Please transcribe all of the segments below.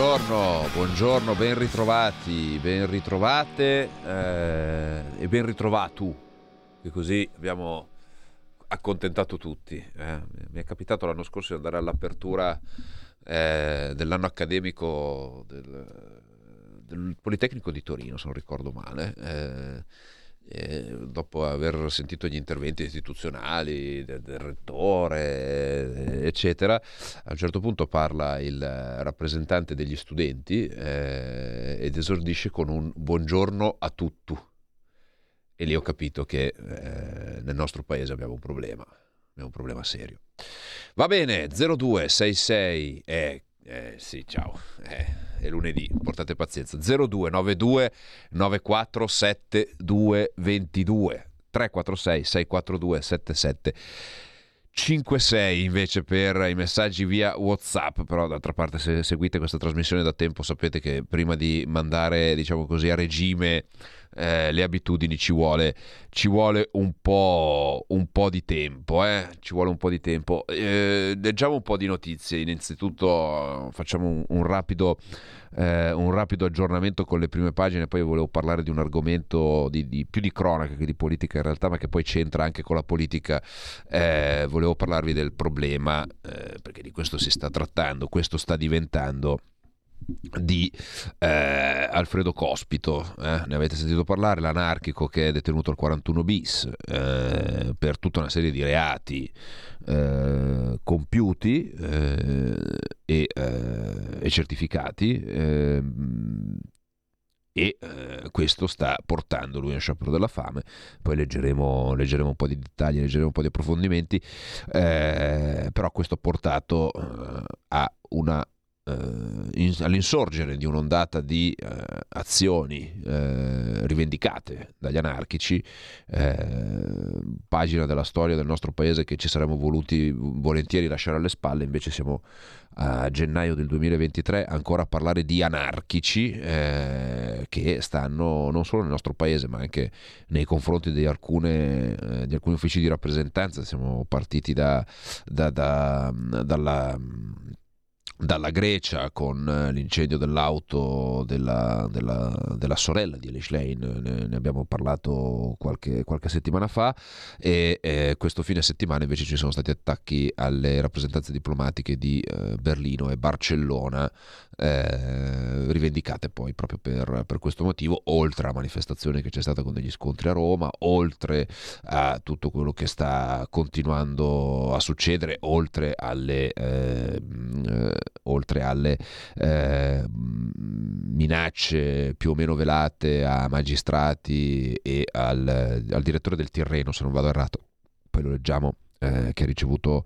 Buongiorno, buongiorno, ben ritrovati, ben ritrovate eh, e ben ritrovato, che così abbiamo accontentato tutti. eh. Mi è capitato l'anno scorso di andare all'apertura eh, dell'anno accademico del, del Politecnico di Torino, se non ricordo male. Eh, dopo aver sentito gli interventi istituzionali del, del rettore, eh, eccetera, a un certo punto parla il rappresentante degli studenti eh, ed esordisce con un buongiorno a tutti. E lì ho capito che eh, nel nostro paese abbiamo un problema, abbiamo un problema serio. Va bene, 0266 eh, eh, sì, ciao. Eh, è lunedì, portate pazienza. 0292 9472 22 346 642 77 56 invece per i messaggi via WhatsApp, però d'altra parte se seguite questa trasmissione da tempo sapete che prima di mandare, diciamo così, a regime eh, le abitudini ci vuole, ci vuole un, po', un po' di tempo, eh? ci vuole un po' di tempo. Eh, leggiamo un po' di notizie, innanzitutto facciamo un, un rapido eh, un rapido aggiornamento con le prime pagine, poi volevo parlare di un argomento di, di- più di cronaca che di politica in realtà, ma che poi c'entra anche con la politica. Eh, volevo parlarvi del problema, eh, perché di questo si sta trattando, questo sta diventando di eh, Alfredo Cospito, eh, ne avete sentito parlare, l'anarchico che è detenuto al 41 bis eh, per tutta una serie di reati eh, compiuti eh, e, eh, e certificati ehm, e questo sta portando lui a sciopero della fame. Poi leggeremo, leggeremo un po' di dettagli leggeremo un po' di approfondimenti però questo ha portato a una all'insorgere di un'ondata di eh, azioni eh, rivendicate dagli anarchici, eh, pagina della storia del nostro paese che ci saremmo voluti volentieri lasciare alle spalle, invece siamo a gennaio del 2023 ancora a parlare di anarchici eh, che stanno non solo nel nostro paese ma anche nei confronti di, alcune, eh, di alcuni uffici di rappresentanza. Siamo partiti da, da- da- dalla dalla Grecia con eh, l'incendio dell'auto della, della- della sorella di Elish Lane, ne, ne abbiamo parlato qualche, qualche settimana fa e eh, questo fine settimana invece ci sono stati attacchi alle rappresentanze diplomatiche di eh, Berlino e Barcellona eh, rivendicate poi proprio per, per questo motivo, oltre alla manifestazione che c'è stata con degli scontri a Roma, oltre a tutto quello che sta continuando a succedere, oltre alle, eh, eh, oltre alle eh, minacce più o meno velate a magistrati e al, al direttore del Tirreno, se non vado errato, poi lo leggiamo. Eh, che ha ricevuto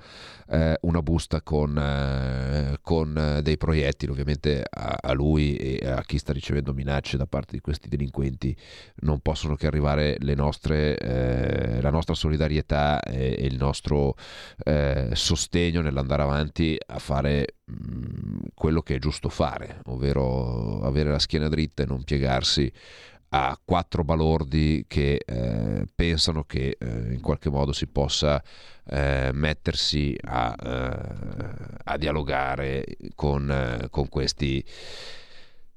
eh, una busta con, eh, con, eh, dei proiettili, ovviamente a, a lui e a chi sta ricevendo minacce da parte di questi delinquenti non possono che arrivare nostre, eh, la nostra solidarietà e, e il nostro sostegno nell'andare avanti a fare mh, quello che è giusto fare, ovvero avere la schiena dritta e non piegarsi a quattro balordi che eh, pensano che eh, in qualche modo si possa eh, mettersi a, eh, a dialogare con, eh, con questi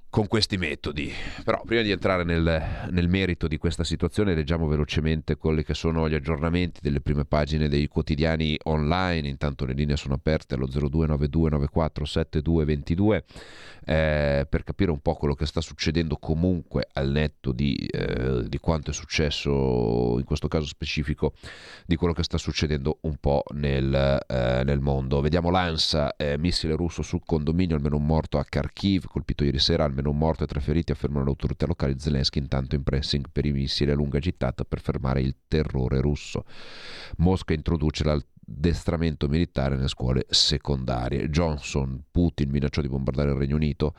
con questi metodi. Però prima di entrare nel, nel merito di questa situazione leggiamo velocemente quelli che sono gli aggiornamenti delle prime pagine dei quotidiani online, intanto le linee sono aperte allo 0292947222 eh, per capire un po' quello che sta succedendo comunque al netto di, eh, di quanto è successo in questo caso specifico di quello che sta succedendo un po' nel, eh, nel mondo. Vediamo l'ANSA, eh, missile russo sul condominio, almeno un morto a Kharkiv, colpito ieri sera, almeno un morto e tre feriti, affermano le autorità locali. Zelensky intanto in pressing per i missili a lunga gittata per fermare il terrore russo. Mosca introduce la l'addestramento militare nelle scuole secondarie. Johnson, Putin minacciò di bombardare il Regno Unito,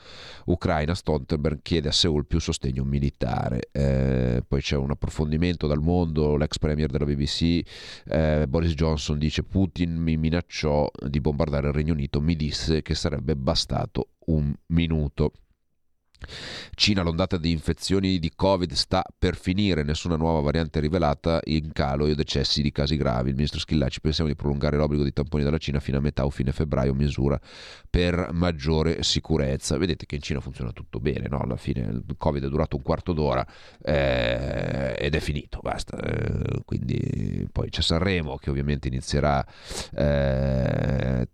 Ucraina, Stoltenberg chiede a Seoul più sostegno militare. Eh, poi c'è un approfondimento dal mondo, l'ex premier della BBC, eh, Boris Johnson dice Putin mi minacciò di bombardare il Regno Unito, mi disse che sarebbe bastato un minuto. Cina, l'ondata di infezioni di Covid sta per finire, nessuna nuova variante rivelata in calo e decessi di casi gravi. Il ministro Schillaci pensiamo di prolungare l'obbligo di tamponi dalla Cina fino a metà o fine febbraio, misura per maggiore sicurezza. Vedete che in Cina funziona tutto bene, no? alla fine il Covid è durato un quarto d'ora eh, ed è finito, basta. Eh, quindi poi c'è Sanremo che ovviamente inizierà eh,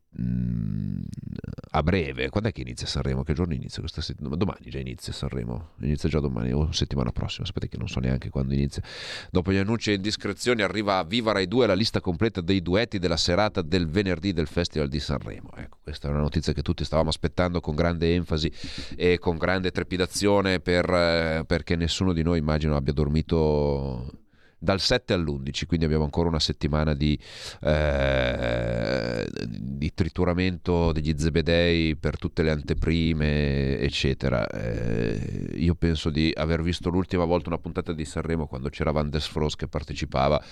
a breve. Quando è che inizia Sanremo? Che giorno inizia questa settimana? Domani già inizia Sanremo. Inizia già domani o settimana prossima. Sapete che non so neanche quando inizia. Dopo gli annunci e indiscrezioni arriva a Viva Rai 2 la lista completa dei duetti della serata del venerdì del Festival di Sanremo. Ecco, questa è una notizia che tutti stavamo aspettando con grande enfasi e con grande trepidazione per, eh, perché nessuno di noi immagino abbia dormito dal 7 all'11, quindi abbiamo ancora una settimana di, eh, di trituramento degli zebedei per tutte le anteprime, eccetera. Eh, io penso di aver visto l'ultima volta una puntata di Sanremo quando c'era Van der Fros che partecipava,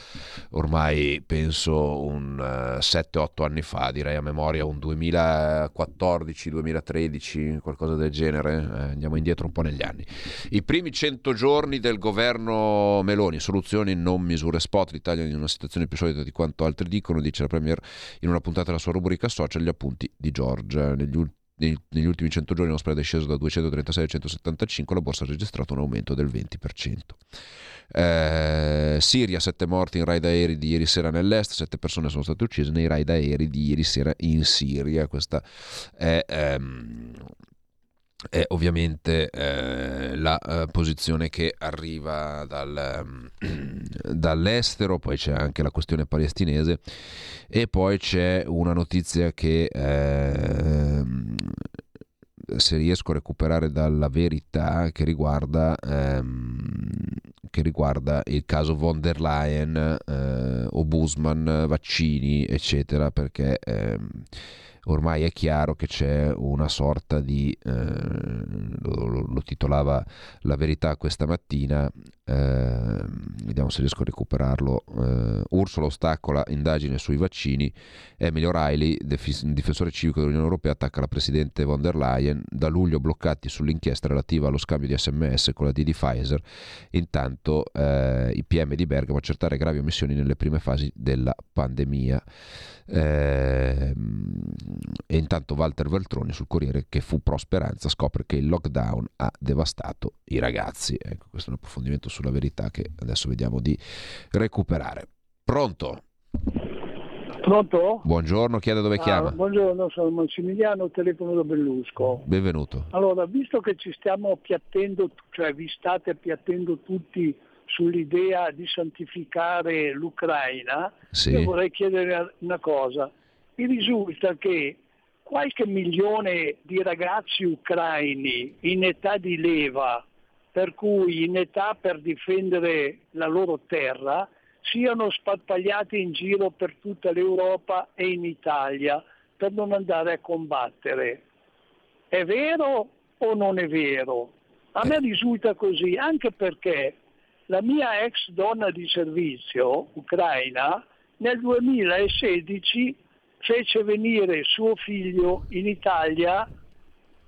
ormai penso un uh, 7-8 anni fa, direi a memoria un 2014-2013, qualcosa del genere, eh, andiamo indietro un po' negli anni. I primi 100 giorni del governo Meloni, soluzioni non misure spot, l'Italia in una situazione più solida di quanto altri dicono, dice la Premier in una puntata della sua rubrica social, gli appunti di Giorgia. Negli ultimi negli ultimi 100 giorni lo spread è sceso da 236 a 175, la borsa ha registrato un aumento del 20%. Eh, Siria, 7 morti in raid aerei di ieri sera nell'est, 7 persone sono state uccise nei raid aerei di ieri sera in Siria. Questa è ehm, è ovviamente eh, la eh, posizione che arriva dal, dall'estero, poi c'è anche la questione palestinese e poi c'è una notizia che eh, se riesco a recuperare dalla verità che riguarda, ehm, che riguarda il caso von der Leyen eh, o Busman, vaccini eccetera perché ehm, ormai è chiaro che c'è una sorta di, eh, lo, lo, titolava La verità questa mattina, eh, vediamo se riesco a recuperarlo, eh, Ursula ostacola indagine sui vaccini, Emilio O'Reilly, difensore civico dell'Unione Europea, attacca la Presidente von der Leyen, da luglio bloccati sull'inchiesta relativa allo scambio di sms con la D Pfizer, intanto eh, i PM di Bergamo accertare gravi omissioni nelle prime fasi della pandemia. Eh, e intanto Walter Veltroni sul Corriere che fu pro speranza scopre che il lockdown ha devastato i ragazzi. Ecco, questo è un approfondimento sulla verità che adesso vediamo di recuperare. Pronto? Pronto? Buongiorno, chiede dove Ah, chiama. buongiorno, sono Massimiliano, telefono da Bellusco. Benvenuto. Allora, visto che ci stiamo appiattendo, cioè vi state appiattendo tutti sull'idea di santificare l'Ucraina, Sì. io vorrei chiedere una cosa. Mi risulta che qualche milione di ragazzi ucraini in età di leva, per cui in età per difendere la loro terra, siano sparpagliati in giro per tutta l'Europa e in Italia per non andare a combattere. È vero o non è vero? A me risulta così, anche perché la mia ex donna di servizio ucraina nel 2016 fece venire suo figlio in Italia,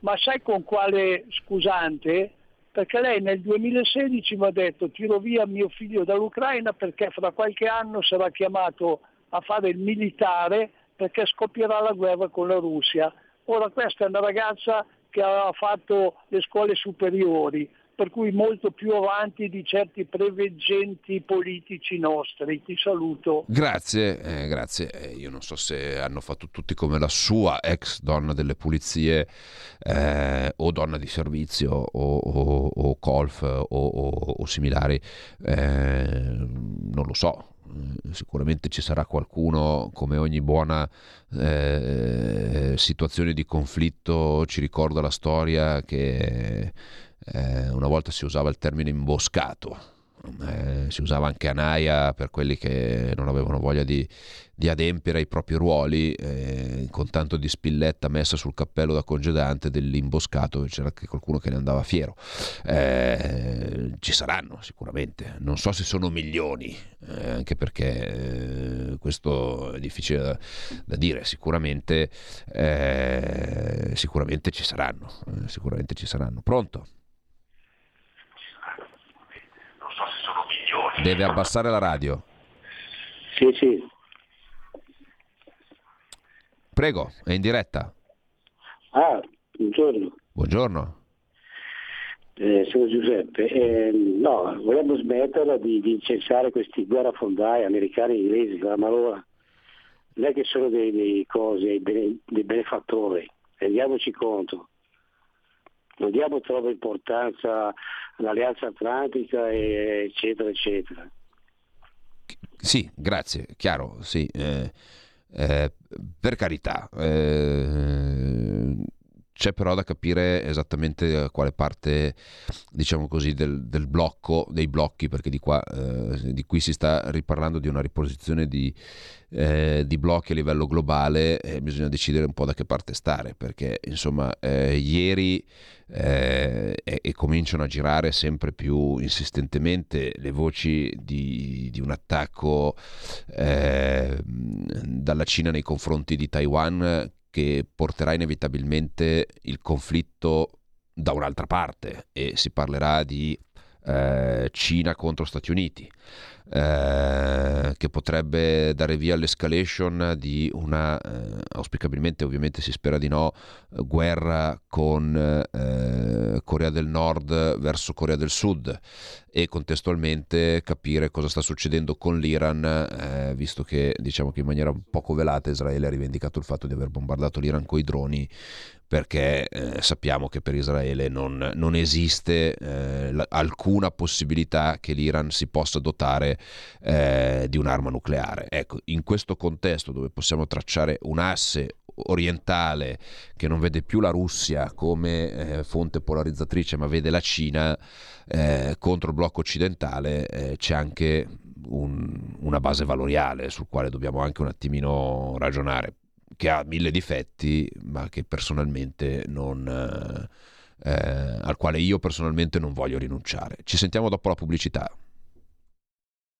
ma sai con quale scusante? Perché lei nel 2016 mi ha detto tiro via mio figlio dall'Ucraina perché fra qualche anno sarà chiamato a fare il militare perché scoppierà la guerra con la Russia. Ora questa è una ragazza che aveva fatto le scuole superiori, per cui molto più avanti di certi preveggenti politici nostri. Ti saluto. Grazie, eh, grazie. Eh, io non so se hanno fatto tutti come la sua ex donna delle pulizie eh, o donna di servizio o, o, o colf o, o- similari, Eh, non lo so. Eh, Sicuramente ci sarà qualcuno, come ogni buona eh, situazione di conflitto, ci ricorda la storia che eh, una volta si usava il termine imboscato eh, si usava anche Anaia per quelli che non avevano voglia di, di adempiere ai propri ruoli, eh, con tanto di spilletta messa sul cappello da congedante dell'imboscato, c'era anche qualcuno che ne andava fiero. Eh, ci saranno sicuramente, non so se sono milioni, eh, anche perché eh, questo è difficile da, da dire, sicuramente, eh, sicuramente ci saranno, sicuramente ci saranno. Pronto? Deve abbassare la radio. Sì, sì. Prego, è in diretta. Ah, buongiorno. Buongiorno. Eh, sono Giuseppe. Eh, no, vogliamo smetterla di, di incensare questi guerrafondai americani e inglesi, la malora. Non è che sono dei, dei cose, dei benefattori, rendiamoci conto. Non diamo troppa importanza all'Alleanza Atlantica, eccetera, eccetera. Sì, grazie, chiaro, sì. eh, eh, per carità, eh, c'è però da capire esattamente a quale parte, diciamo così, del, del blocco, dei blocchi, perché di, qua, eh, di qui si sta riparlando di una riposizione di, eh, di blocchi a livello globale e bisogna decidere un po' da che parte stare, perché insomma eh, ieri eh, e, e cominciano a girare sempre più insistentemente le voci di, di un attacco eh, dalla Cina nei confronti di Taiwan che porterà inevitabilmente il conflitto da un'altra parte e si parlerà di eh, Cina contro Stati Uniti, eh, che potrebbe dare via all'escalation di una, eh, auspicabilmente ovviamente si spera di no, guerra con eh, Corea del Nord verso Corea del Sud. E contestualmente capire cosa sta succedendo con l'Iran, eh, visto che diciamo che in maniera poco velata Israele ha rivendicato il fatto di aver bombardato l'Iran con i droni perché eh, sappiamo che per Israele non, non esiste eh, la- alcuna possibilità che l'Iran si possa dotare eh, di un'arma nucleare. Ecco, in questo contesto dove possiamo tracciare un asse orientale che non vede più la Russia come eh, fonte polarizzatrice ma vede la Cina eh, contro il blocco occidentale eh, c'è anche un- una base valoriale sul quale dobbiamo anche un attimino ragionare che ha mille difetti, ma che personalmente non, eh, eh, al quale io personalmente non voglio rinunciare. Ci sentiamo dopo la pubblicità.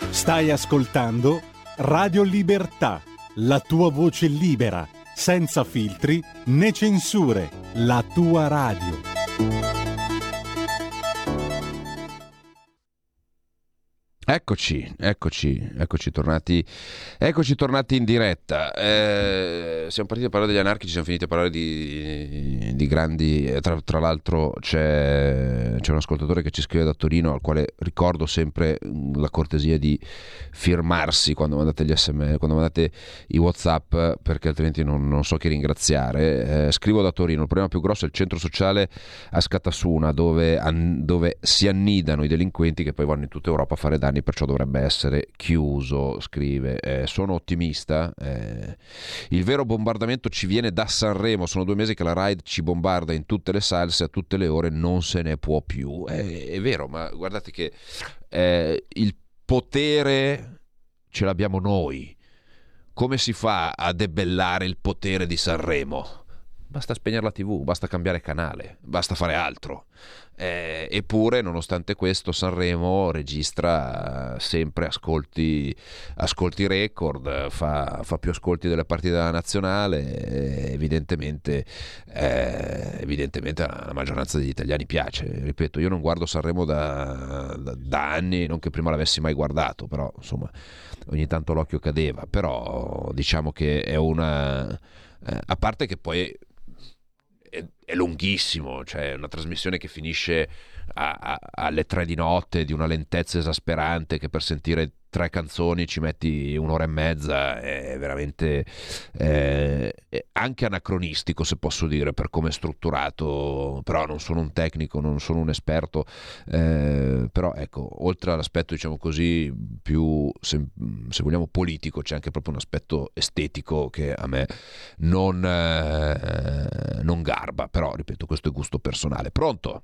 Stai ascoltando Radio Libertà, la tua voce libera, senza filtri né censure, la tua radio. Eccoci, eccoci, eccoci tornati, eccoci tornati in diretta. Eh, siamo partiti a parlare degli anarchici, siamo finiti a parlare di, di grandi. eh, Tra, tra l'altro c'è, c'è un ascoltatore che ci scrive da Torino, al quale ricordo sempre mh, la cortesia di firmarsi quando mandate gli sms, quando mandate i WhatsApp, perché altrimenti non, non so chi ringraziare. Eh, scrivo da Torino, il problema più grosso è il centro sociale a Scatasuna, dove, an- dove si annidano i delinquenti che poi vanno in tutta Europa a fare danni, perciò dovrebbe essere chiuso, scrive. Eh, sono ottimista. eh, il vero bombardamento ci viene da Sanremo, sono due mesi che la Ride ci bombarda in tutte le salse, a tutte le ore, non se ne può più. Eh, è vero, ma guardate che eh, il potere ce l'abbiamo noi. Come si fa a debellare il potere di Sanremo? Basta spegnere la TV, basta cambiare canale, basta fare altro. Eh, eppure, nonostante questo, Sanremo registra eh, sempre ascolti, ascolti record, fa, fa più ascolti delle partite della nazionale. eh, evidentemente, eh, evidentemente alla maggioranza degli italiani piace. Ripeto, io non guardo Sanremo da, da- da anni, non che prima l'avessi mai guardato, però insomma, ogni tanto l'occhio cadeva. Però diciamo che è una. eh, a parte che poi è, è lunghissimo, cioè una trasmissione che finisce a- a- alle tre di notte di una lentezza esasperante che per sentire tre canzoni ci metti un'ora e mezza, è veramente eh, è anche anacronistico se posso dire per come è strutturato, però non sono un tecnico, non sono un esperto, eh, però ecco, oltre all'aspetto diciamo così più se, se vogliamo politico c'è anche proprio un aspetto estetico che a me non, eh, non garba, però ripeto questo è gusto personale. Pronto?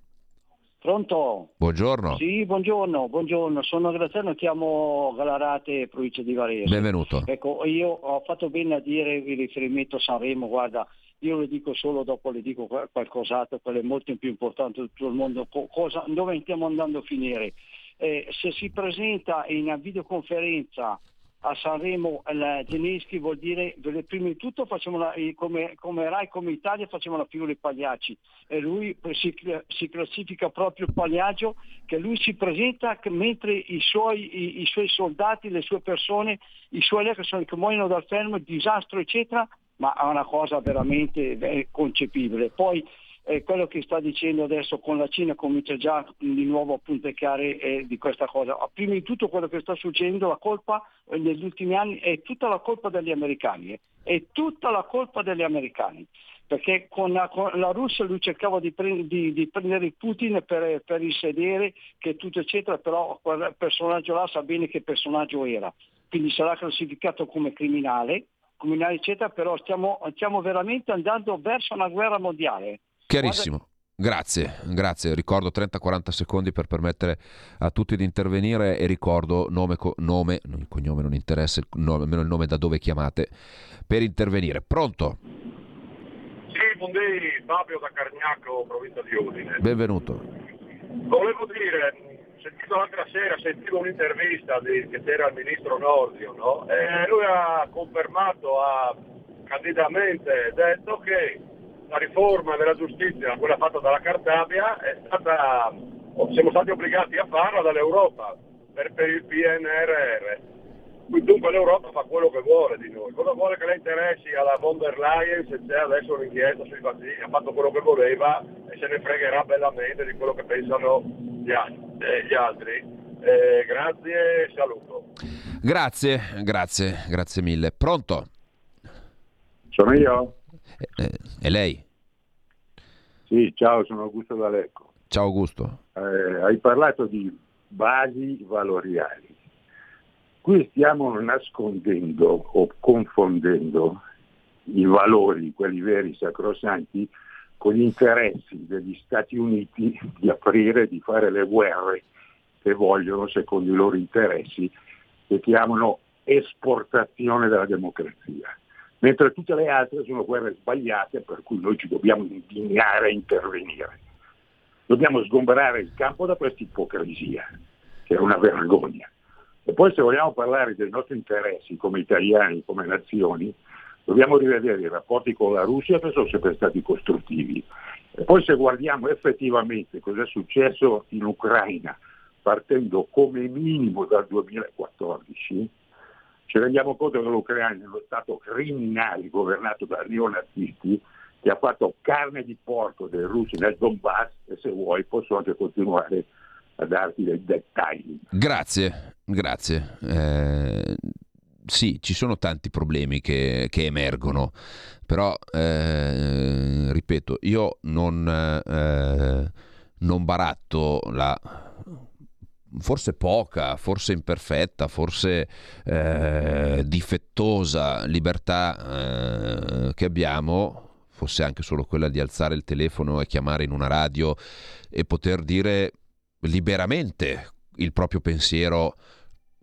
Pronto? Buongiorno. Sì, buongiorno, buongiorno. Sono Graziano, chiamo Galarate, provincia di Varese. Benvenuto. Ecco, io ho fatto bene a dire il riferimento a Sanremo, guarda, io le dico solo dopo le dico qual- qualcos'altro, quello è molto più importante di tutto il mondo, Co- cosa- dove stiamo andando a finire. Eh, se si presenta in una videoconferenza a Sanremo il Geneschi vuol dire prima di tutto la- eh, come, come Rai, come Italia facciamo la figura dei pagliacci e lui si, si classifica proprio il pagliaggio che lui si presenta mentre i suoi, i, i suoi soldati, le sue persone, i suoi sono che muoiono dal fermo, disastro eccetera, ma è una cosa veramente eh, concepibile. Poi eh, quello che sta dicendo adesso con la Cina comincia già di nuovo a puntecchiare eh, di questa cosa. Prima di tutto quello che sta succedendo, la colpa eh, negli ultimi anni è tutta la colpa degli americani, eh. è tutta la colpa degli americani. Perché con la, con la Russia lui cercava di, pre- di- di prendere Putin per, per il sedere, che tutto eccetera, però quel personaggio là sa bene che personaggio era. Quindi sarà classificato come criminale, criminale eccetera, però stiamo, stiamo veramente andando verso una guerra mondiale. Chiarissimo. Grazie, grazie. Ricordo 30-40 secondi per permettere a tutti di intervenire e ricordo nome, co- nome, no, il cognome non interessa, il nome, almeno il nome da dove chiamate, per intervenire. Pronto? Sì, buondì, Fabio da Cargnacco, provincia di Udine. Benvenuto. Volevo dire, sentito l'altra sera, sentivo un'intervista di- che c'era il ministro Nordio, no? E lui ha confermato, ha candidamente detto che la riforma della giustizia, quella fatta dalla Cartabia, è stata, siamo stati obbligati a farla dall'Europa per, per il PNRR. Quindi Dunque l'Europa fa quello che vuole di noi, cosa vuole che le interessi alla von der Leyen se c'è adesso un'inchiesta sui vaccini, ha fatto quello che voleva e se ne fregherà bellamente di quello che pensano gli, al- eh, gli altri. Eh, grazie e saluto. Grazie, grazie, grazie mille. Pronto? Sono io? Eh, è lei? Sì, ciao, sono Augusto D'Alecco. Ciao Augusto. Eh, hai parlato di basi valoriali. Qui stiamo nascondendo o confondendo i valori, quelli veri sacrosanti, con gli interessi degli Stati Uniti di aprire, di fare le guerre che vogliono secondo i loro interessi, che chiamano esportazione della democrazia. Mentre tutte le altre sono guerre sbagliate per cui noi ci dobbiamo indignare e intervenire. Dobbiamo sgomberare il campo da questa ipocrisia, che è una vergogna. E poi se vogliamo parlare dei nostri interessi come italiani, come nazioni, dobbiamo rivedere i rapporti con la Russia che sono sempre stati costruttivi. E poi se guardiamo effettivamente cosa è successo in Ucraina, partendo come minimo dal 2014, ci rendiamo conto che l'Ucraina è uno Stato criminale governato da neonazisti che ha fatto carne di porco dei russi nel Donbass e se vuoi posso anche continuare a darti dei dettagli. Grazie, grazie. Eh, sì, ci sono tanti problemi che, che emergono, però eh, ripeto, io non, eh, non baratto la forse poca, forse imperfetta, forse eh, difettosa libertà eh, che abbiamo, fosse anche solo quella di alzare il telefono e chiamare in una radio e poter dire liberamente il proprio pensiero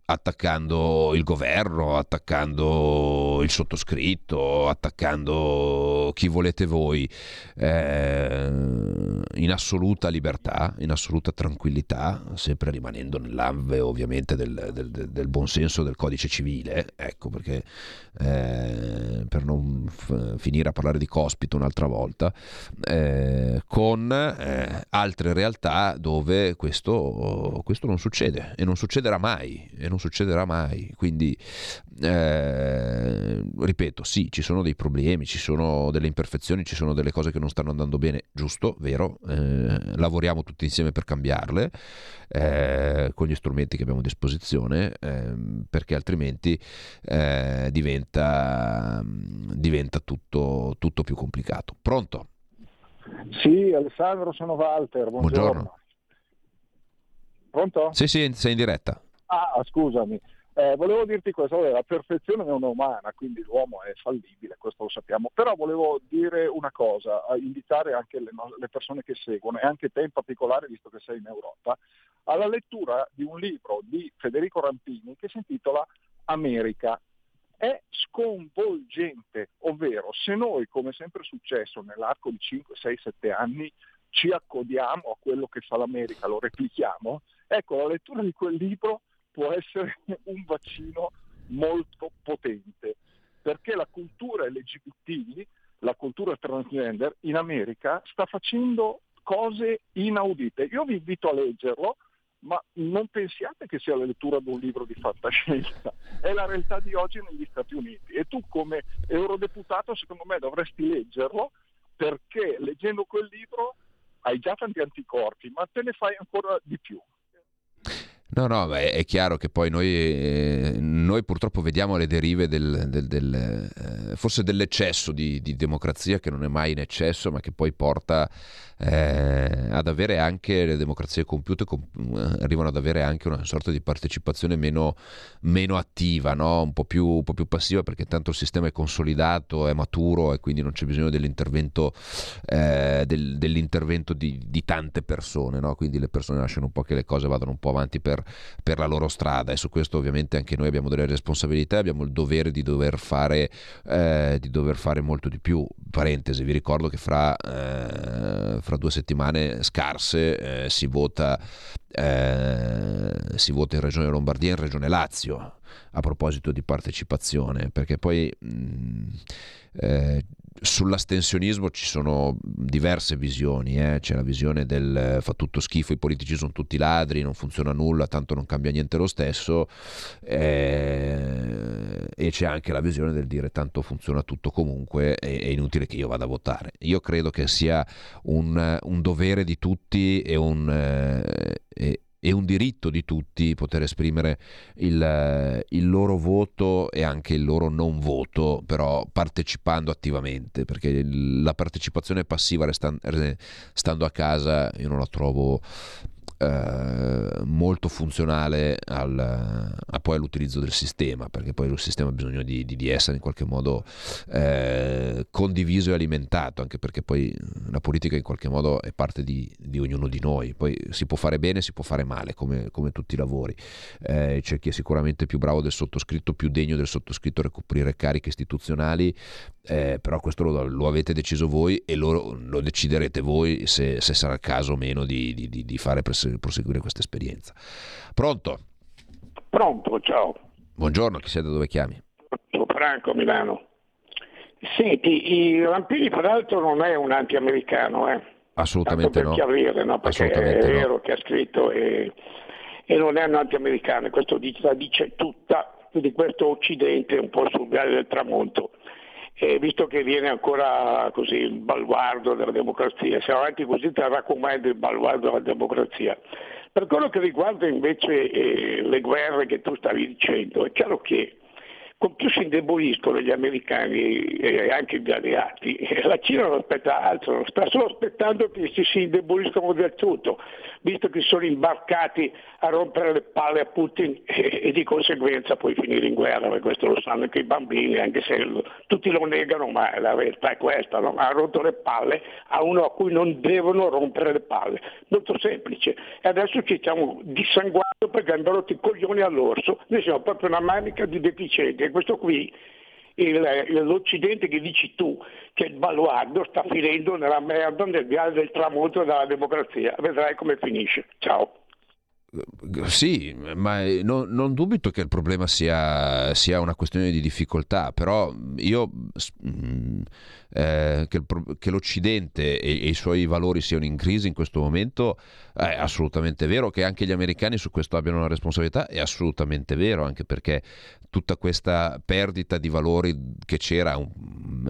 attaccando il governo, attaccando il sottoscritto, attaccando chi volete voi, eh, in assoluta libertà, in assoluta tranquillità, sempre rimanendo nell'alve ovviamente del, del, del buonsenso del codice civile, ecco perché eh, per non f- finire a parlare di cospito un'altra volta, eh, con con eh, altre realtà dove questo, questo, non succede e non succederà mai, e non succederà mai. Quindi, eh, ripeto, sì, ci sono dei problemi, ci sono delle imperfezioni, ci sono delle cose che non stanno andando bene, giusto, vero, eh, lavoriamo tutti insieme per cambiarle eh, con gli strumenti che abbiamo a disposizione, ehm, perché altrimenti eh, diventa, diventa tutto, tutto più complicato. Pronto? Sì, Alessandro, sono Walter, buongiorno. Buongiorno. Pronto? Sì, sì, sei in diretta. Ah, scusami. Eh, volevo dirti questo, la perfezione non è umana, quindi l'uomo è fallibile, questo lo sappiamo, però volevo dire una cosa, invitare anche le, le, persone che seguono e anche te in particolare, visto che sei in Europa, alla lettura di un libro di Federico Rampini che si intitola America, è sconvolgente, ovvero se noi, come è sempre successo nell'arco di 5, 6, 7 anni, ci accodiamo a quello che fa l'America, lo replichiamo, ecco, la lettura di quel libro può essere un vaccino molto potente, perché la cultura LGBT, la cultura transgender in America sta facendo cose inaudite. Io vi invito a leggerlo, ma non pensiate che sia la lettura di un libro di fantascienza, è la realtà di oggi negli Stati Uniti e tu come eurodeputato secondo me dovresti leggerlo perché leggendo quel libro hai già tanti anticorpi, ma te ne fai ancora di più. No, no, beh, è chiaro che poi noi, eh, noi, purtroppo vediamo le derive del, del, del eh, forse dell'eccesso di, di, democrazia che non è mai in eccesso, ma che poi porta eh, ad avere anche le democrazie compiute, com- eh, arrivano ad avere anche una sorta di partecipazione meno, meno attiva, no? un, po più, un, po più, passiva, perché tanto il sistema è consolidato, è maturo e quindi non c'è bisogno dell'intervento, eh, del, dell'intervento di, di, tante persone, no? quindi le persone lasciano un po' che le cose vadano un po' avanti per per, la loro strada e su questo ovviamente anche noi abbiamo delle responsabilità, abbiamo il dovere di dover fare, eh, di dover fare molto di più. Parentesi, vi ricordo che fra, eh, fra due settimane scarse eh, si vota eh, si vota in Regione Lombardia e in Regione Lazio a proposito di partecipazione, perché poi mh, eh, sull'astensionismo ci sono diverse visioni, eh? c'è la visione del fa tutto schifo, i politici sono tutti ladri, non funziona nulla, tanto non cambia niente lo stesso, eh, e c'è anche la visione del dire tanto funziona tutto comunque, è, è inutile che io vada a votare. Io credo che sia un, un dovere di tutti e un... Eh, è un diritto di tutti poter esprimere il, il, loro voto e anche il loro non voto, però partecipando attivamente, perché la partecipazione passiva stando a casa io non la trovo eh, molto funzionale al, all'utilizzo del sistema, perché poi il sistema ha bisogno di, di, di essere in qualche modo eh, condiviso e alimentato, anche perché poi la politica in qualche modo è parte di, di ognuno di noi, poi si può fare bene, si può fare male, come, come tutti i lavori. Eh, c'è chi è sicuramente più bravo del sottoscritto, più degno del sottoscritto a ricoprire cariche istituzionali, eh, però questo lo, lo, avete deciso voi e lo, lo deciderete voi se, se, sarà il caso o meno di, di, di fare proseguire questa esperienza. Pronto? Pronto, ciao. Buongiorno, chi sei da dove chiami? Sono Franco, Milano. Senti, i Rampini peraltro non è un anti-americano, eh? Assolutamente per no. chiarire, no? Perché Assolutamente è vero no. che ha scritto e, e non è un anti-americano, questo dice, la dice tutta di questo Occidente un po' sul viale del tramonto. E visto che viene ancora così il baluardo della democrazia, se avanti così terrà comando il baluardo della democrazia. Per quello che riguarda invece eh, le guerre che tu stavi dicendo, è chiaro che con più si indeboliscono gli americani e anche gli alleati, la Cina non aspetta altro, sta solo aspettando che si indeboliscano del tutto, visto che sono imbarcati a rompere le palle a Putin e, e di conseguenza poi finire in guerra, perché questo lo sanno anche i bambini, anche se lo, tutti lo negano, ma la verità è questa, no? ha rotto le palle a uno a cui non devono rompere le palle, molto semplice. E adesso ci stiamo dissanguando perché hanno rotto i coglioni all'orso, noi siamo proprio una manica di deficienti questo qui il, l'Occidente che dici tu, che il baluardo sta finendo nella merda nel viale del tramonto della democrazia. Vedrai come finisce. Ciao. Sì, ma non, non dubito che il problema sia, sia, una questione di difficoltà, però io mm, eh, che, il, che, l'Occidente e, e, i suoi valori siano in crisi in questo momento è assolutamente vero, che anche gli americani su questo abbiano una responsabilità è assolutamente vero, anche perché tutta questa perdita di valori che c'era,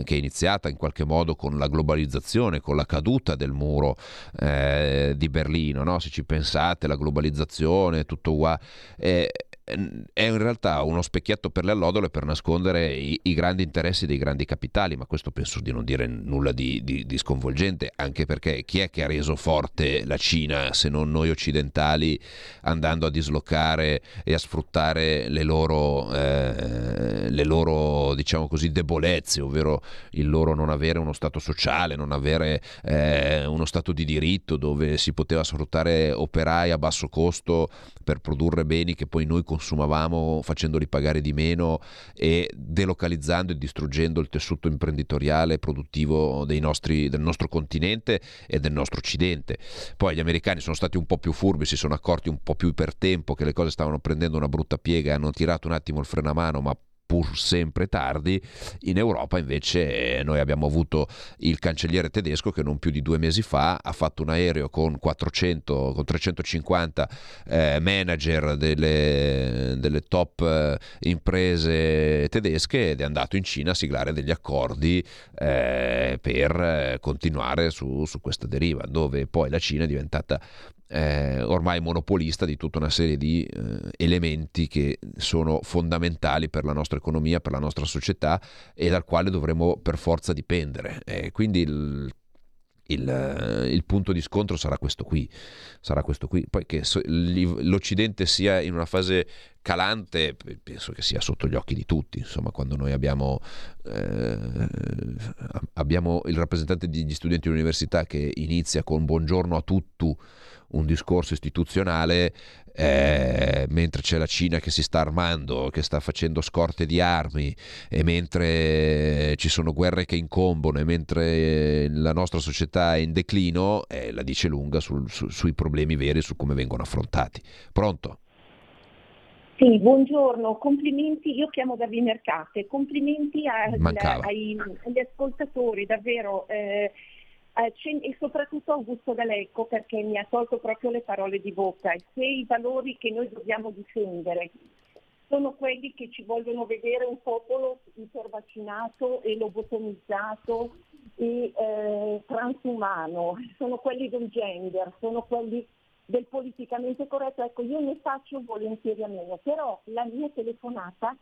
che è iniziata in qualche modo con la globalizzazione, con la caduta del muro eh, di Berlino, no? se ci pensate, la globalizzazione, tutto qua. Eh, è in realtà uno specchietto per le allodole per nascondere i, i, grandi interessi dei grandi capitali, ma questo penso di non dire nulla di, di, di, sconvolgente, anche perché chi è che ha reso forte la Cina se non noi occidentali andando a dislocare e a sfruttare le loro, eh, le loro diciamo così, debolezze, ovvero il loro non avere uno Stato sociale, non avere eh, uno Stato di diritto dove si poteva sfruttare operai a basso costo per produrre beni che poi noi consumavamo facendoli pagare di meno e delocalizzando e distruggendo il tessuto imprenditoriale e produttivo nostri, del nostro continente e del nostro occidente. Poi gli americani sono stati un po' più furbi, si sono accorti un po' più per tempo che le cose stavano prendendo una brutta piega e hanno tirato un attimo il freno a mano, ma pur sempre tardi. In Europa invece noi abbiamo avuto il cancelliere tedesco che non più di due mesi fa ha fatto un aereo con 400, con 350 eh, manager delle, delle top eh, imprese tedesche ed è andato in Cina a siglare degli accordi eh, per eh, continuare su, su questa deriva, dove poi la Cina è diventata eh, ormai monopolista di tutta una serie di eh, elementi che sono fondamentali per la nostra economia, per la nostra società e dal quale dovremo per forza dipendere. Eh, quindi il, il, il, punto di scontro sarà questo qui, sarà questo qui. Poi che l'Occidente sia in una fase calante, penso che sia sotto gli occhi di tutti. Insomma, quando noi abbiamo, eh, abbiamo il rappresentante degli studenti dell'università che inizia con buongiorno a tutti un discorso istituzionale, eh, mentre c'è la Cina che si sta armando, che sta facendo scorte di armi, e mentre ci sono guerre che incombono, e mentre la nostra società è in declino, eh, la dice lunga sul, su, sui problemi veri, su come vengono affrontati. Pronto? Sì, buongiorno, complimenti, io chiamo da Vimercate, complimenti a, ai, agli ascoltatori, davvero. Eh, e soprattutto Augusto Galecco perché mi ha tolto proprio le parole di bocca. Se i valori che noi dobbiamo difendere sono quelli che ci vogliono vedere un popolo ipervaccinato e lobotomizzato e eh, transumano, sono quelli del gender, sono quelli del politicamente corretto, ecco io ne faccio volentieri a meno, però la mia telefonata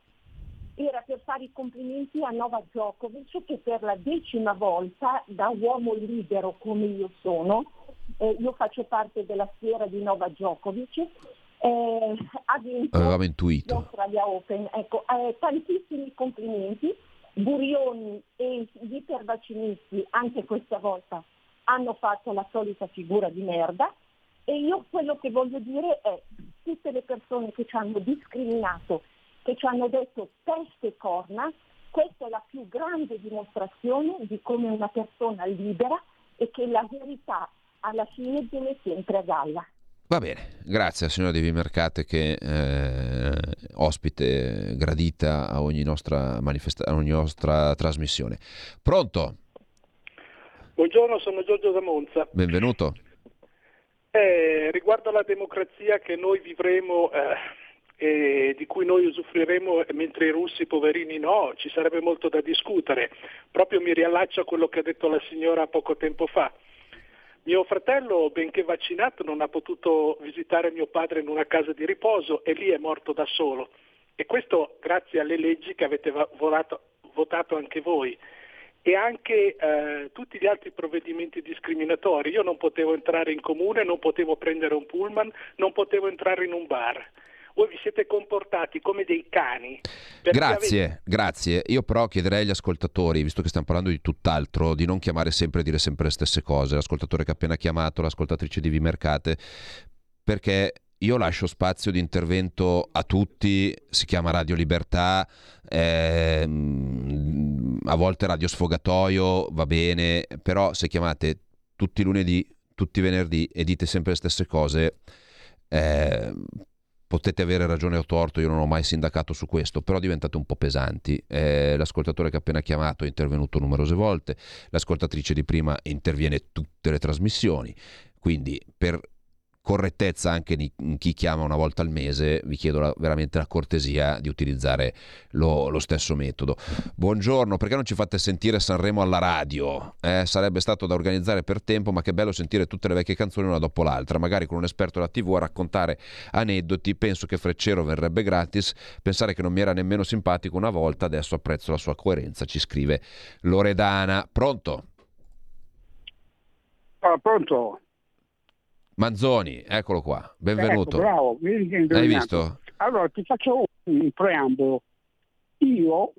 era per fare i complimenti a Nova Djokovic che per la decima volta, da uomo libero come io sono, eh, io faccio parte della sfera di Nova Djokovic, eh, ha vinto Avevamo intuito. l'Australia Open. Ecco, eh, tantissimi complimenti. Burioni e gli ipervaccinisti anche questa volta hanno fatto la solita figura di merda e io quello che voglio dire è tutte le persone che ci hanno discriminato che ci hanno detto teste e corna, questa è la più grande dimostrazione di come una persona libera e che la verità alla fine viene sempre a galla. Va bene, grazie al signor Devi Mercate che eh, ospite gradita a ogni nostra, manifesta- a ogni nostra trasmissione. Pronto? Buongiorno, sono Giorgio da Monza. Benvenuto. Eh, riguardo alla democrazia che noi vivremo eh, eh, di cui noi usufruiremo mentre i russi poverini no, ci sarebbe molto da discutere. Proprio mi riallaccio a quello che ha detto la signora poco tempo fa. Mio fratello, benché vaccinato, non ha potuto visitare mio padre in una casa di riposo e lì è morto da solo. E questo grazie alle leggi che avete votato, votato anche voi e anche eh, tutti gli altri provvedimenti discriminatori. Io non potevo entrare in comune, non potevo prendere un pullman, non potevo entrare in un bar voi vi siete comportati come dei cani. Grazie, avete... grazie. Io però chiederei agli ascoltatori, visto che stiamo parlando di tutt'altro, di non chiamare sempre e dire sempre le stesse cose. L'ascoltatore che ha appena chiamato, l'ascoltatrice di Vimercate, perché io lascio spazio di intervento a tutti, si chiama Radio Libertà, ehm, a volte Radio Sfogatoio, va bene, però se chiamate tutti i lunedì, tutti i venerdì e dite sempre le stesse cose, Eh, potete avere ragione o torto, io non ho mai sindacato su questo, però diventate un po' pesanti. Eh, l'ascoltatore che ha appena chiamato è intervenuto numerose volte, l'ascoltatrice di prima interviene tutte le trasmissioni, quindi per correttezza anche di chi chiama una volta al mese, vi chiedo la, veramente la cortesia di utilizzare lo, lo, stesso metodo. Buongiorno, perché non ci fate sentire Sanremo alla radio? Eh, sarebbe stato da organizzare per tempo, ma che bello sentire tutte le vecchie canzoni una dopo l'altra, magari con un esperto della TV a raccontare aneddoti. Penso che Freccero verrebbe gratis. Pensare che non mi era nemmeno simpatico una volta, adesso apprezzo la sua coerenza, ci scrive Loredana. Pronto? Ah, pronto? Manzoni, eccolo qua, benvenuto. Ecco, bravo, Hai visto? Allora ti faccio un preambolo. Io,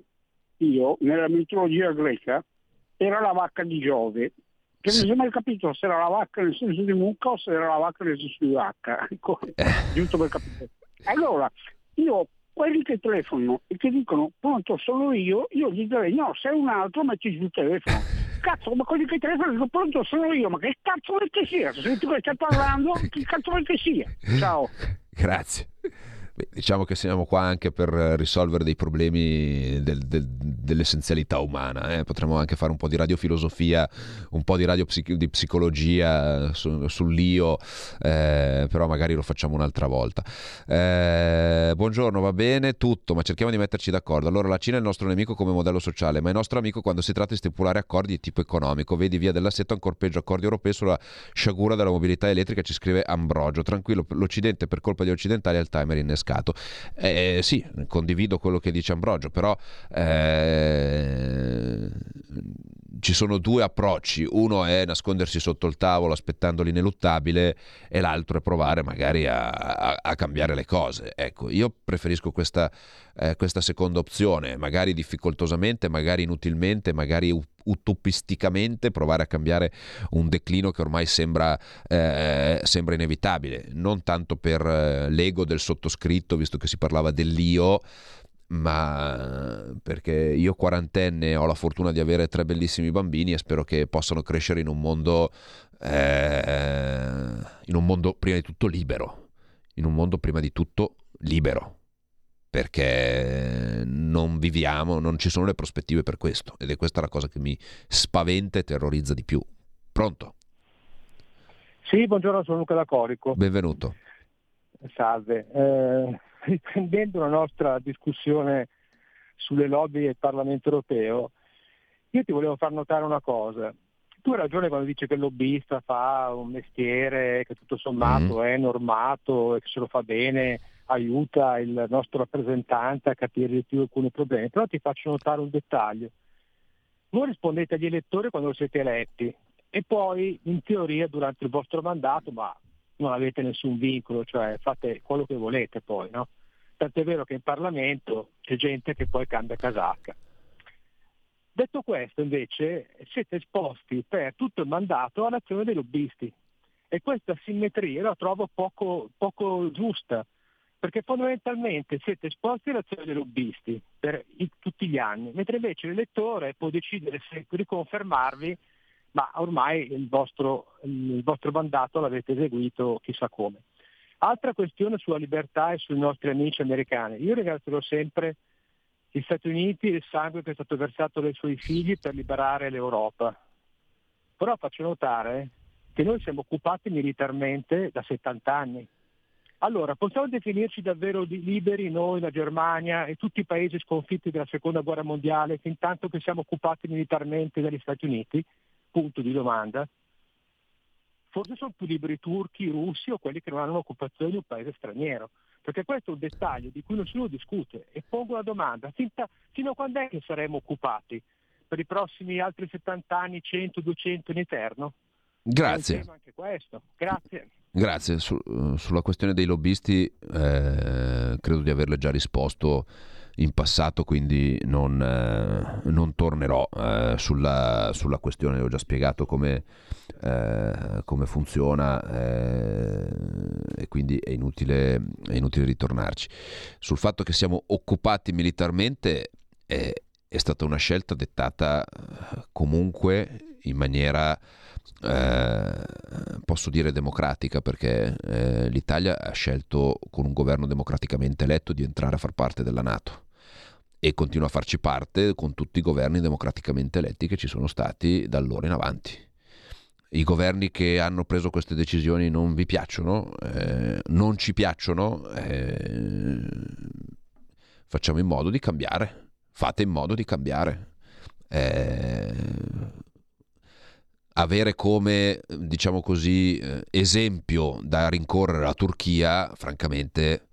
io nella mitologia greca, era la vacca di Giove, che non si è mai capito se era la vacca nel senso di mucca o se era la vacca nel senso di vacca. Ecco, giusto per capire. Allora, io quelli che telefonano e che dicono pronto sono io, io gli direi no, sei un altro, metti sul telefono. Cazzo, ma quelli che telefonano dicono pronto sono io, ma che cazzo vuoi che sia? Se tu stai parlando, che cazzo vuoi che sia? Ciao. Grazie. Diciamo che siamo qua anche per risolvere dei problemi del, del, dell'essenzialità umana. Eh? Potremmo anche fare un po' di radiofilosofia, un po' di radio di psicologia su, sull'io, eh, però magari lo facciamo un'altra volta. Eh, buongiorno, va bene tutto, ma cerchiamo di metterci d'accordo. Allora, la Cina è il nostro nemico come modello sociale, ma è nostro amico quando si tratta di stipulare accordi di tipo economico. Vedi via dell'assetto, ancora peggio, accordi europei sulla sciagura della mobilità elettrica, ci scrive Ambrogio. Tranquillo, l'Occidente per colpa degli occidentali ha il timer innescato innescato. Eh, sì, condivido quello che dice Ambrogio, però eh, ci sono due approcci. Uno è nascondersi sotto il tavolo aspettando l'ineluttabile e l'altro è provare magari a, a, a cambiare le cose. Ecco, io preferisco questa, eh, questa seconda opzione, magari difficoltosamente, magari inutilmente, magari utopisticamente provare a cambiare un declino che ormai sembra, eh, sembra inevitabile, non tanto per eh, l'ego del sottoscritto, visto che si parlava dell'io, ma perché io quarantenne ho la fortuna di avere tre bellissimi bambini e spero che possano crescere in un mondo, eh, in un mondo prima di tutto libero, in un mondo prima di tutto libero perché non viviamo, non ci sono le prospettive per questo ed è questa la cosa che mi spaventa e terrorizza di più. Pronto? Sì, buongiorno, sono Luca da Corico. Benvenuto. Salve. Eh, riprendendo la nostra discussione sulle lobby del Parlamento europeo, io ti volevo far notare una cosa. Tu hai ragione quando dici che il lobbista fa un mestiere che tutto sommato mm. è normato e che se lo fa bene aiuta il nostro rappresentante a capire di più alcuni problemi, però ti faccio notare un dettaglio. Voi rispondete agli elettori quando siete eletti e poi in teoria durante il vostro mandato, ma non avete nessun vincolo, cioè fate quello che volete poi, no? Tant'è vero che in Parlamento c'è gente che poi cambia casacca. Detto questo, invece, siete esposti per tutto il mandato all'azione dei lobbisti e questa simmetria la trovo poco, poco giusta, perché fondamentalmente siete esposti all'azione dei lobbisti per i, tutti gli anni, mentre invece l'elettore può decidere se riconfermarvi, ma ormai il vostro, il vostro mandato l'avete eseguito chissà come. Altra questione sulla libertà e sui nostri amici americani. Io ringrazierò sempre gli Stati Uniti e il sangue che è stato versato dai suoi figli per liberare l'Europa. Però faccio notare che noi siamo occupati militarmente da 70 anni allora, possiamo definirci davvero liberi noi, la Germania e tutti i paesi sconfitti della seconda guerra mondiale, fin tanto che siamo occupati militarmente dagli Stati Uniti? Punto di domanda. Forse sono più liberi i turchi, i russi o quelli che non hanno un'occupazione di un paese straniero. Perché questo è un dettaglio di cui nessuno discute. E pongo la domanda, fino a quando è che saremo occupati? Per i prossimi altri 70 anni, 100, 200 in eterno? Grazie. Anche questo. Grazie. Grazie. Su, sulla questione dei lobbisti eh, credo di averle già risposto in passato, quindi non, eh, non tornerò eh, sulla, sulla, questione, ho già spiegato come, eh, come funziona eh, e quindi è inutile, è inutile, ritornarci. Sul fatto che siamo occupati militarmente è, è stata una scelta dettata comunque in maniera eh, posso dire democratica perché eh, l'Italia ha scelto con un governo democraticamente eletto di entrare a far parte della Nato e continua a farci parte con tutti i governi democraticamente eletti che ci sono stati da allora in avanti. I governi che hanno preso queste decisioni non vi piacciono, eh, non ci piacciono, eh, facciamo in modo di cambiare, fate in modo di cambiare. Eh, avere come, diciamo così, eh, esempio da rincorrere la Turchia, francamente,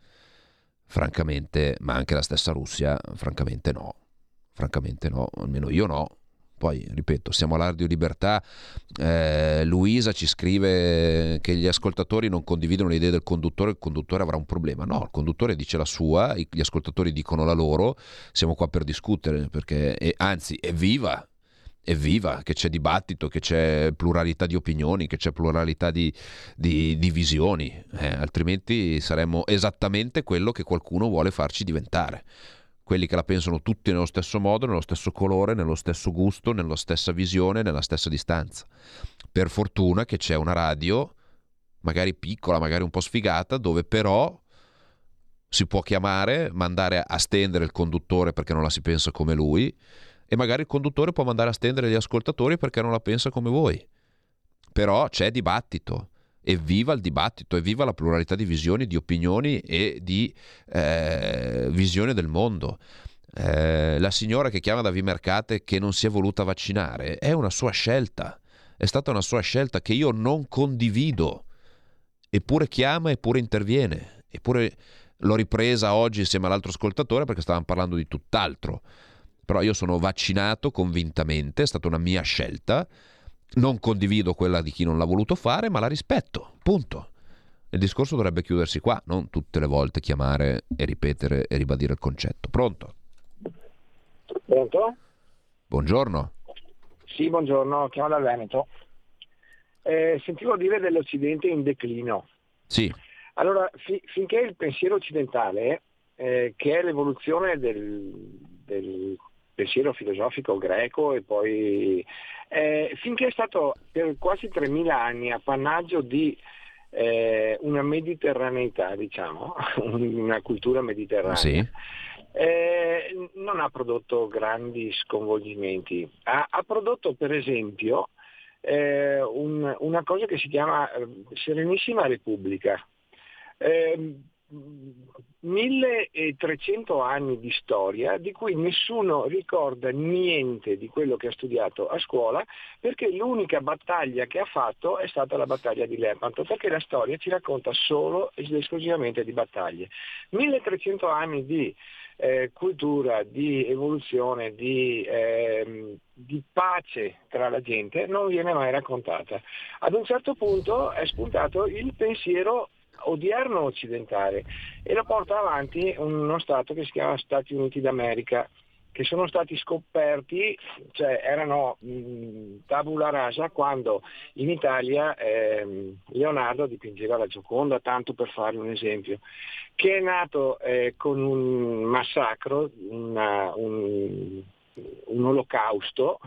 francamente, ma anche la stessa Russia, francamente no. Francamente no, almeno io no. Poi, ripeto, siamo all'Ardio Libertà. Eh, Luisa ci scrive che gli ascoltatori non condividono le idee del conduttore, il conduttore avrà un problema. No, il conduttore dice la sua, gli ascoltatori dicono la loro, siamo qua per discutere, perché, e, anzi, evviva, evviva che c'è dibattito, che c'è pluralità di opinioni, che c'è pluralità di, di, di visioni, eh, altrimenti saremmo esattamente quello che qualcuno vuole farci diventare quelli che la pensano tutti nello stesso modo, nello stesso colore, nello stesso gusto, nella stessa visione, nella stessa distanza. Per fortuna che c'è una radio, magari piccola, magari un po' sfigata, dove però si può chiamare, mandare a stendere il conduttore perché non la si pensa come lui e magari il conduttore può mandare a stendere gli ascoltatori perché non la pensa come voi. Però c'è dibattito. Evviva il dibattito, evviva la pluralità di visioni, di opinioni e di eh, visione del mondo. Eh, la signora che chiama da Vimercate che non si è voluta vaccinare è una sua scelta, è stata una sua scelta che io non condivido, eppure chiama, eppure interviene, eppure l'ho ripresa oggi insieme all'altro ascoltatore perché stavamo parlando di tutt'altro, però io sono vaccinato convintamente, è stata una mia scelta non condivido quella di chi non l'ha voluto fare, ma la rispetto. Punto. Il discorso dovrebbe chiudersi qua, non tutte le volte chiamare e ripetere e ribadire il concetto. Pronto? Pronto? Buongiorno. Sì, buongiorno, chiamo dal Veneto. Eh, sentivo dire dell'Occidente in declino. Sì. Allora, fi- finché il pensiero occidentale, eh, che è l'evoluzione del, del pensiero filosofico greco e poi eh, finché è stato per quasi 3.000 anni appannaggio di eh, una mediterraneità, diciamo, una cultura mediterranea. Sì. Eh, non ha prodotto grandi sconvolgimenti, ha, ha prodotto per esempio eh, un, una cosa che si chiama eh, Serenissima Repubblica. Eh, 1300 anni di storia di cui nessuno ricorda niente di quello che ha studiato a scuola perché l'unica battaglia che ha fatto è stata la battaglia di Lepanto perché la storia ci racconta solo ed esclusivamente di battaglie. 1300 anni di eh, cultura, di evoluzione, di, eh, di, pace tra la gente non viene mai raccontata. Ad un certo punto è spuntato il pensiero odierno occidentale e lo porta avanti uno Stato che si chiama Stati Uniti d'America che sono stati scoperti, cioè erano mh, tabula rasa quando in Italia eh, Leonardo dipingeva la Gioconda, tanto per fare un esempio, che è nato eh, con un massacro, una, un, un olocausto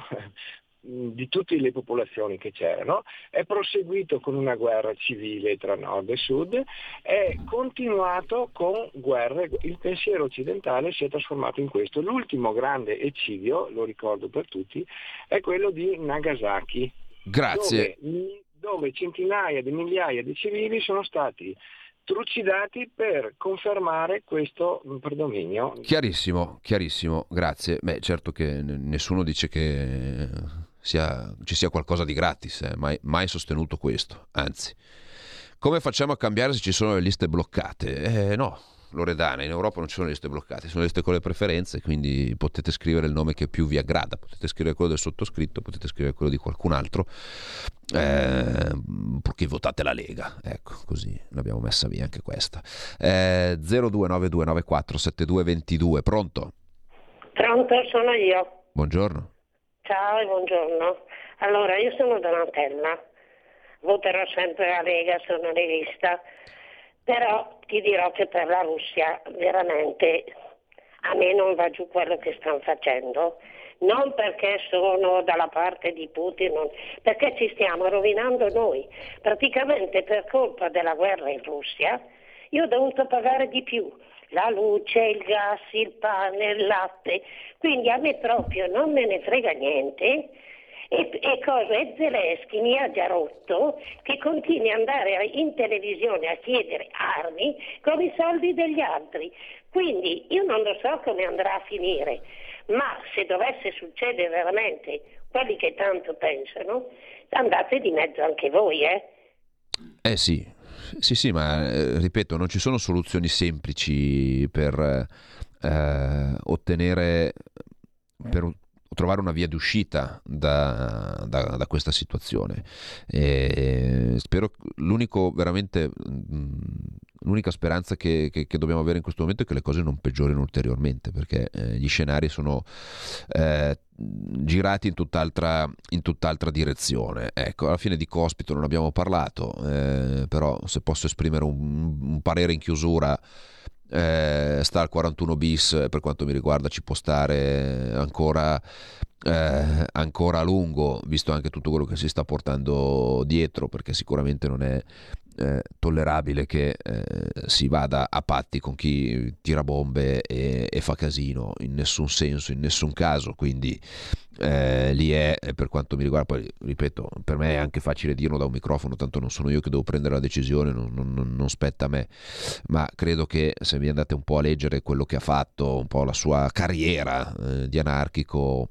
di tutte le popolazioni che c'erano, è proseguito con una guerra civile tra nord e sud, è continuato con guerre, il pensiero occidentale si è trasformato in questo. L'ultimo grande eccidio, lo ricordo per tutti, è quello di Nagasaki. Grazie. Dove, dove centinaia di migliaia di civili sono stati trucidati per confermare questo predominio. Chiarissimo, chiarissimo, grazie. Beh, certo che nessuno dice che sia, ci sia qualcosa di gratis, eh, mai, mai sostenuto questo, anzi. Come facciamo a cambiare se ci sono le liste bloccate? Eh, no, Loredana, in Europa non ci sono liste bloccate, sono liste con le preferenze, quindi potete scrivere il nome che più vi aggrada, potete scrivere quello del sottoscritto, potete scrivere quello di qualcun altro, eh, purché votate la Lega, ecco, così l'abbiamo messa via anche questa. Eh, 0292947222, pronto? Pronto, sono io. Buongiorno. Ciao e buongiorno. Allora, io sono Donatella, voterò sempre la Lega, sono rivista, però ti dirò che per la Russia veramente a me non va giù quello che stanno facendo non perché sono dalla parte di Putin, perché ci stiamo rovinando noi. Praticamente per colpa della guerra in Russia io ho dovuto pagare di più la luce, il gas, il pane, il latte, quindi a me proprio non me ne frega niente. E, e cosa? E Zelensky mi ha già rotto che continui ad andare in televisione a chiedere armi con i soldi degli altri. Quindi io non lo so come andrà a finire, ma se dovesse succedere veramente quelli che tanto pensano, andate di mezzo anche voi, eh? Eh sì, sì, sì, ma eh, ripeto, non ci sono soluzioni semplici per eh, ottenere, per trovare una via d'uscita da, da- da questa situazione. E spero, l'unico veramente, mm, l'unica speranza che, che- che dobbiamo avere in questo momento è che le cose non peggiorino ulteriormente, perché eh, gli scenari sono eh, girati in tutt'altra, in tutt'altra direzione. Ecco, alla fine di Cospito non abbiamo parlato, eh, però se posso esprimere un, un parere in chiusura, eh, sta al 41 bis per quanto mi riguarda ci può stare ancora, eh, ancora a lungo, visto anche tutto quello che si sta portando dietro, perché sicuramente non è eh, tollerabile che eh, si vada a patti con chi tira bombe e, e fa casino in nessun senso, in nessun caso, quindi eh, lì è per quanto mi riguarda, poi ripeto, per me è anche facile dirlo da un microfono, tanto non sono io che devo prendere la decisione, non, non- non- non spetta a me, ma credo che se vi andate un po' a leggere quello che ha fatto, un po' la sua carriera eh, di anarchico,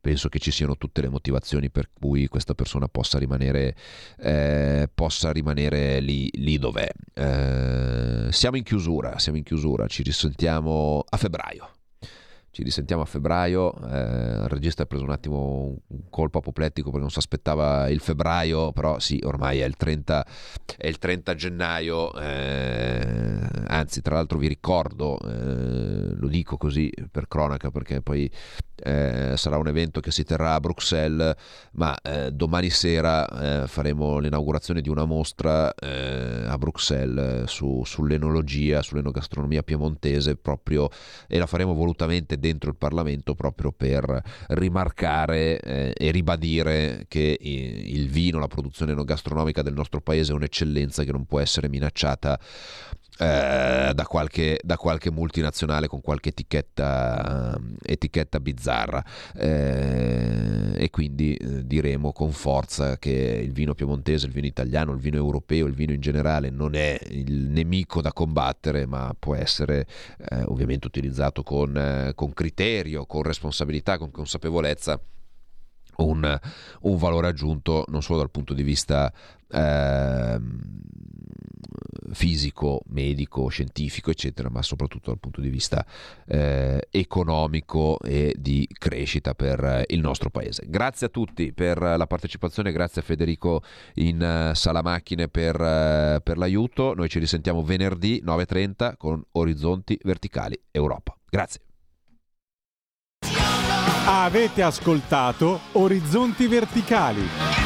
penso che ci siano tutte le motivazioni per cui questa persona possa rimanere, eh, possa rimanere lì, lì dov'è. Eh, siamo in chiusura, siamo in chiusura, ci risentiamo a febbraio. Ci risentiamo a febbraio. eh, il regista ha preso un attimo un colpo apoplettico perché non si aspettava il febbraio, però sì, ormai è il 30, è il 30 gennaio. eh, anzi, tra l'altro, vi ricordo, eh, lo dico così per cronaca perché poi eh, sarà un evento che si terrà a Bruxelles, ma eh, domani sera eh, faremo l'inaugurazione di una mostra a Bruxelles su- sull'enologia, sull'enogastronomia piemontese proprio e la faremo volutamente dentro il Parlamento proprio per rimarcare eh, e ribadire che i- il vino, la produzione enogastronomica del nostro paese è un'eccellenza che non può essere minacciata eh, da, qualche, da qualche multinazionale con qualche etichetta, etichetta bizzarra. Eh, e quindi eh, diremo con forza che il vino piemontese, il vino italiano, il vino europeo, il vino in generale non è il nemico da combattere ma può essere eh, ovviamente utilizzato con, eh, con criterio, con responsabilità, con consapevolezza un, un valore aggiunto non solo dal punto di vista ehm, fisico, medico, scientifico, eccetera, ma soprattutto dal punto di vista eh, economico e di crescita per eh, il nostro paese. Grazie a tutti per la partecipazione, grazie a Federico in eh, sala macchine per, eh, per l'aiuto. Noi ci risentiamo venerdì 9.30 con Orizzonti Verticali Europa. Grazie. Avete ascoltato Orizzonti Verticali.